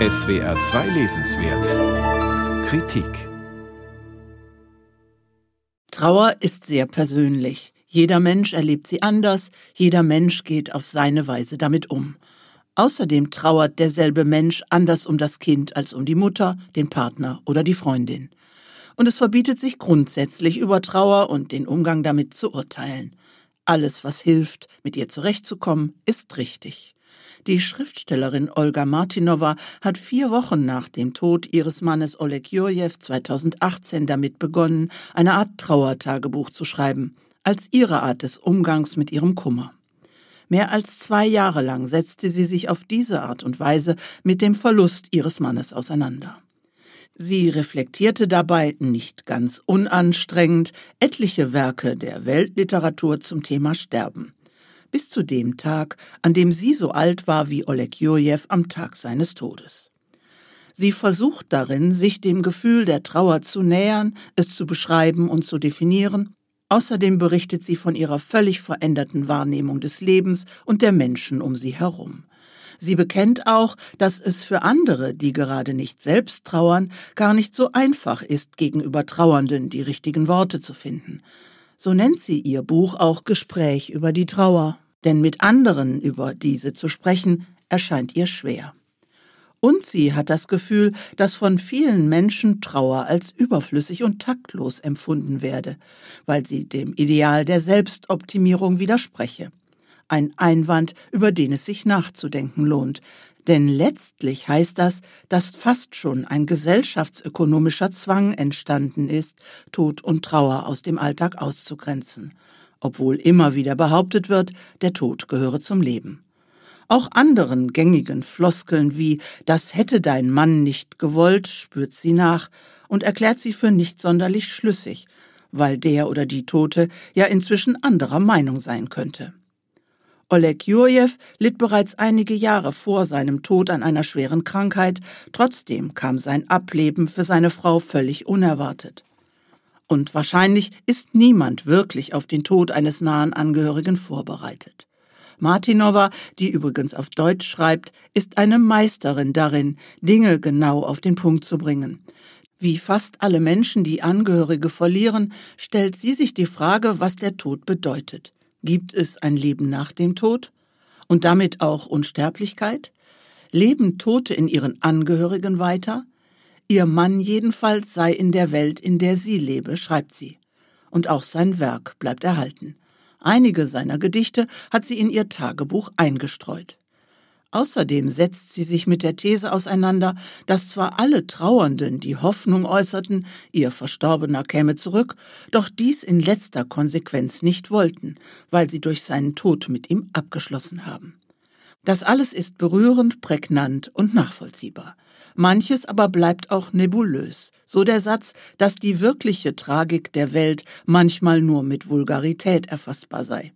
SWR 2 Lesenswert Kritik Trauer ist sehr persönlich. Jeder Mensch erlebt sie anders, jeder Mensch geht auf seine Weise damit um. Außerdem trauert derselbe Mensch anders um das Kind als um die Mutter, den Partner oder die Freundin. Und es verbietet sich grundsätzlich über Trauer und den Umgang damit zu urteilen. Alles, was hilft, mit ihr zurechtzukommen, ist richtig. Die Schriftstellerin Olga Martinova hat vier Wochen nach dem Tod ihres Mannes Oleg Jurjew 2018 damit begonnen, eine Art Trauertagebuch zu schreiben, als ihre Art des Umgangs mit ihrem Kummer. Mehr als zwei Jahre lang setzte sie sich auf diese Art und Weise mit dem Verlust ihres Mannes auseinander. Sie reflektierte dabei nicht ganz unanstrengend etliche Werke der Weltliteratur zum Thema Sterben bis zu dem Tag, an dem sie so alt war wie Oleg Jurjew am Tag seines Todes. Sie versucht darin, sich dem Gefühl der Trauer zu nähern, es zu beschreiben und zu definieren. Außerdem berichtet sie von ihrer völlig veränderten Wahrnehmung des Lebens und der Menschen um sie herum. Sie bekennt auch, dass es für andere, die gerade nicht selbst trauern, gar nicht so einfach ist, gegenüber Trauernden die richtigen Worte zu finden. So nennt sie ihr Buch auch Gespräch über die Trauer denn mit anderen über diese zu sprechen erscheint ihr schwer. Und sie hat das Gefühl, dass von vielen Menschen Trauer als überflüssig und taktlos empfunden werde, weil sie dem Ideal der Selbstoptimierung widerspreche. Ein Einwand, über den es sich nachzudenken lohnt, denn letztlich heißt das, dass fast schon ein gesellschaftsökonomischer Zwang entstanden ist, Tod und Trauer aus dem Alltag auszugrenzen obwohl immer wieder behauptet wird, der Tod gehöre zum Leben. Auch anderen gängigen Floskeln wie das hätte dein Mann nicht gewollt spürt sie nach und erklärt sie für nicht sonderlich schlüssig, weil der oder die Tote ja inzwischen anderer Meinung sein könnte. Oleg Jurjew litt bereits einige Jahre vor seinem Tod an einer schweren Krankheit, trotzdem kam sein Ableben für seine Frau völlig unerwartet. Und wahrscheinlich ist niemand wirklich auf den Tod eines nahen Angehörigen vorbereitet. Martinova, die übrigens auf Deutsch schreibt, ist eine Meisterin darin, Dinge genau auf den Punkt zu bringen. Wie fast alle Menschen, die Angehörige verlieren, stellt sie sich die Frage, was der Tod bedeutet. Gibt es ein Leben nach dem Tod? Und damit auch Unsterblichkeit? Leben Tote in ihren Angehörigen weiter? Ihr Mann jedenfalls sei in der Welt, in der sie lebe, schreibt sie. Und auch sein Werk bleibt erhalten. Einige seiner Gedichte hat sie in ihr Tagebuch eingestreut. Außerdem setzt sie sich mit der These auseinander, dass zwar alle Trauernden die Hoffnung äußerten, ihr Verstorbener käme zurück, doch dies in letzter Konsequenz nicht wollten, weil sie durch seinen Tod mit ihm abgeschlossen haben. Das alles ist berührend, prägnant und nachvollziehbar. Manches aber bleibt auch nebulös, so der Satz, dass die wirkliche Tragik der Welt manchmal nur mit Vulgarität erfassbar sei.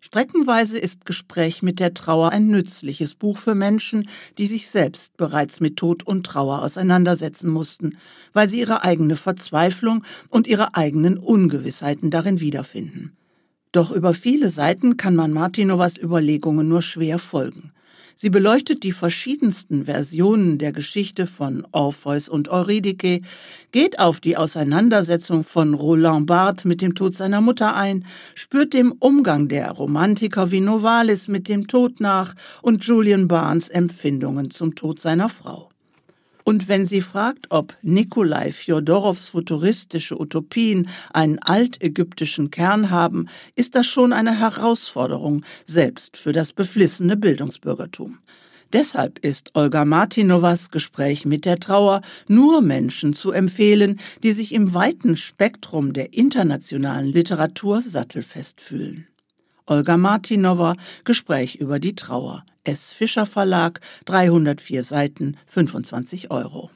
Streckenweise ist Gespräch mit der Trauer ein nützliches Buch für Menschen, die sich selbst bereits mit Tod und Trauer auseinandersetzen mussten, weil sie ihre eigene Verzweiflung und ihre eigenen Ungewissheiten darin wiederfinden. Doch über viele Seiten kann man Martinovas Überlegungen nur schwer folgen. Sie beleuchtet die verschiedensten Versionen der Geschichte von Orpheus und Eurydike, geht auf die Auseinandersetzung von Roland Barthes mit dem Tod seiner Mutter ein, spürt dem Umgang der Romantiker wie Novalis mit dem Tod nach und Julian Barnes Empfindungen zum Tod seiner Frau. Und wenn sie fragt, ob Nikolai Fjodorows futuristische Utopien einen altägyptischen Kern haben, ist das schon eine Herausforderung, selbst für das beflissene Bildungsbürgertum. Deshalb ist Olga Martinovas Gespräch mit der Trauer nur Menschen zu empfehlen, die sich im weiten Spektrum der internationalen Literatur sattelfest fühlen. Olga Martinova, Gespräch über die Trauer. S. Fischer Verlag, 304 Seiten, 25 Euro.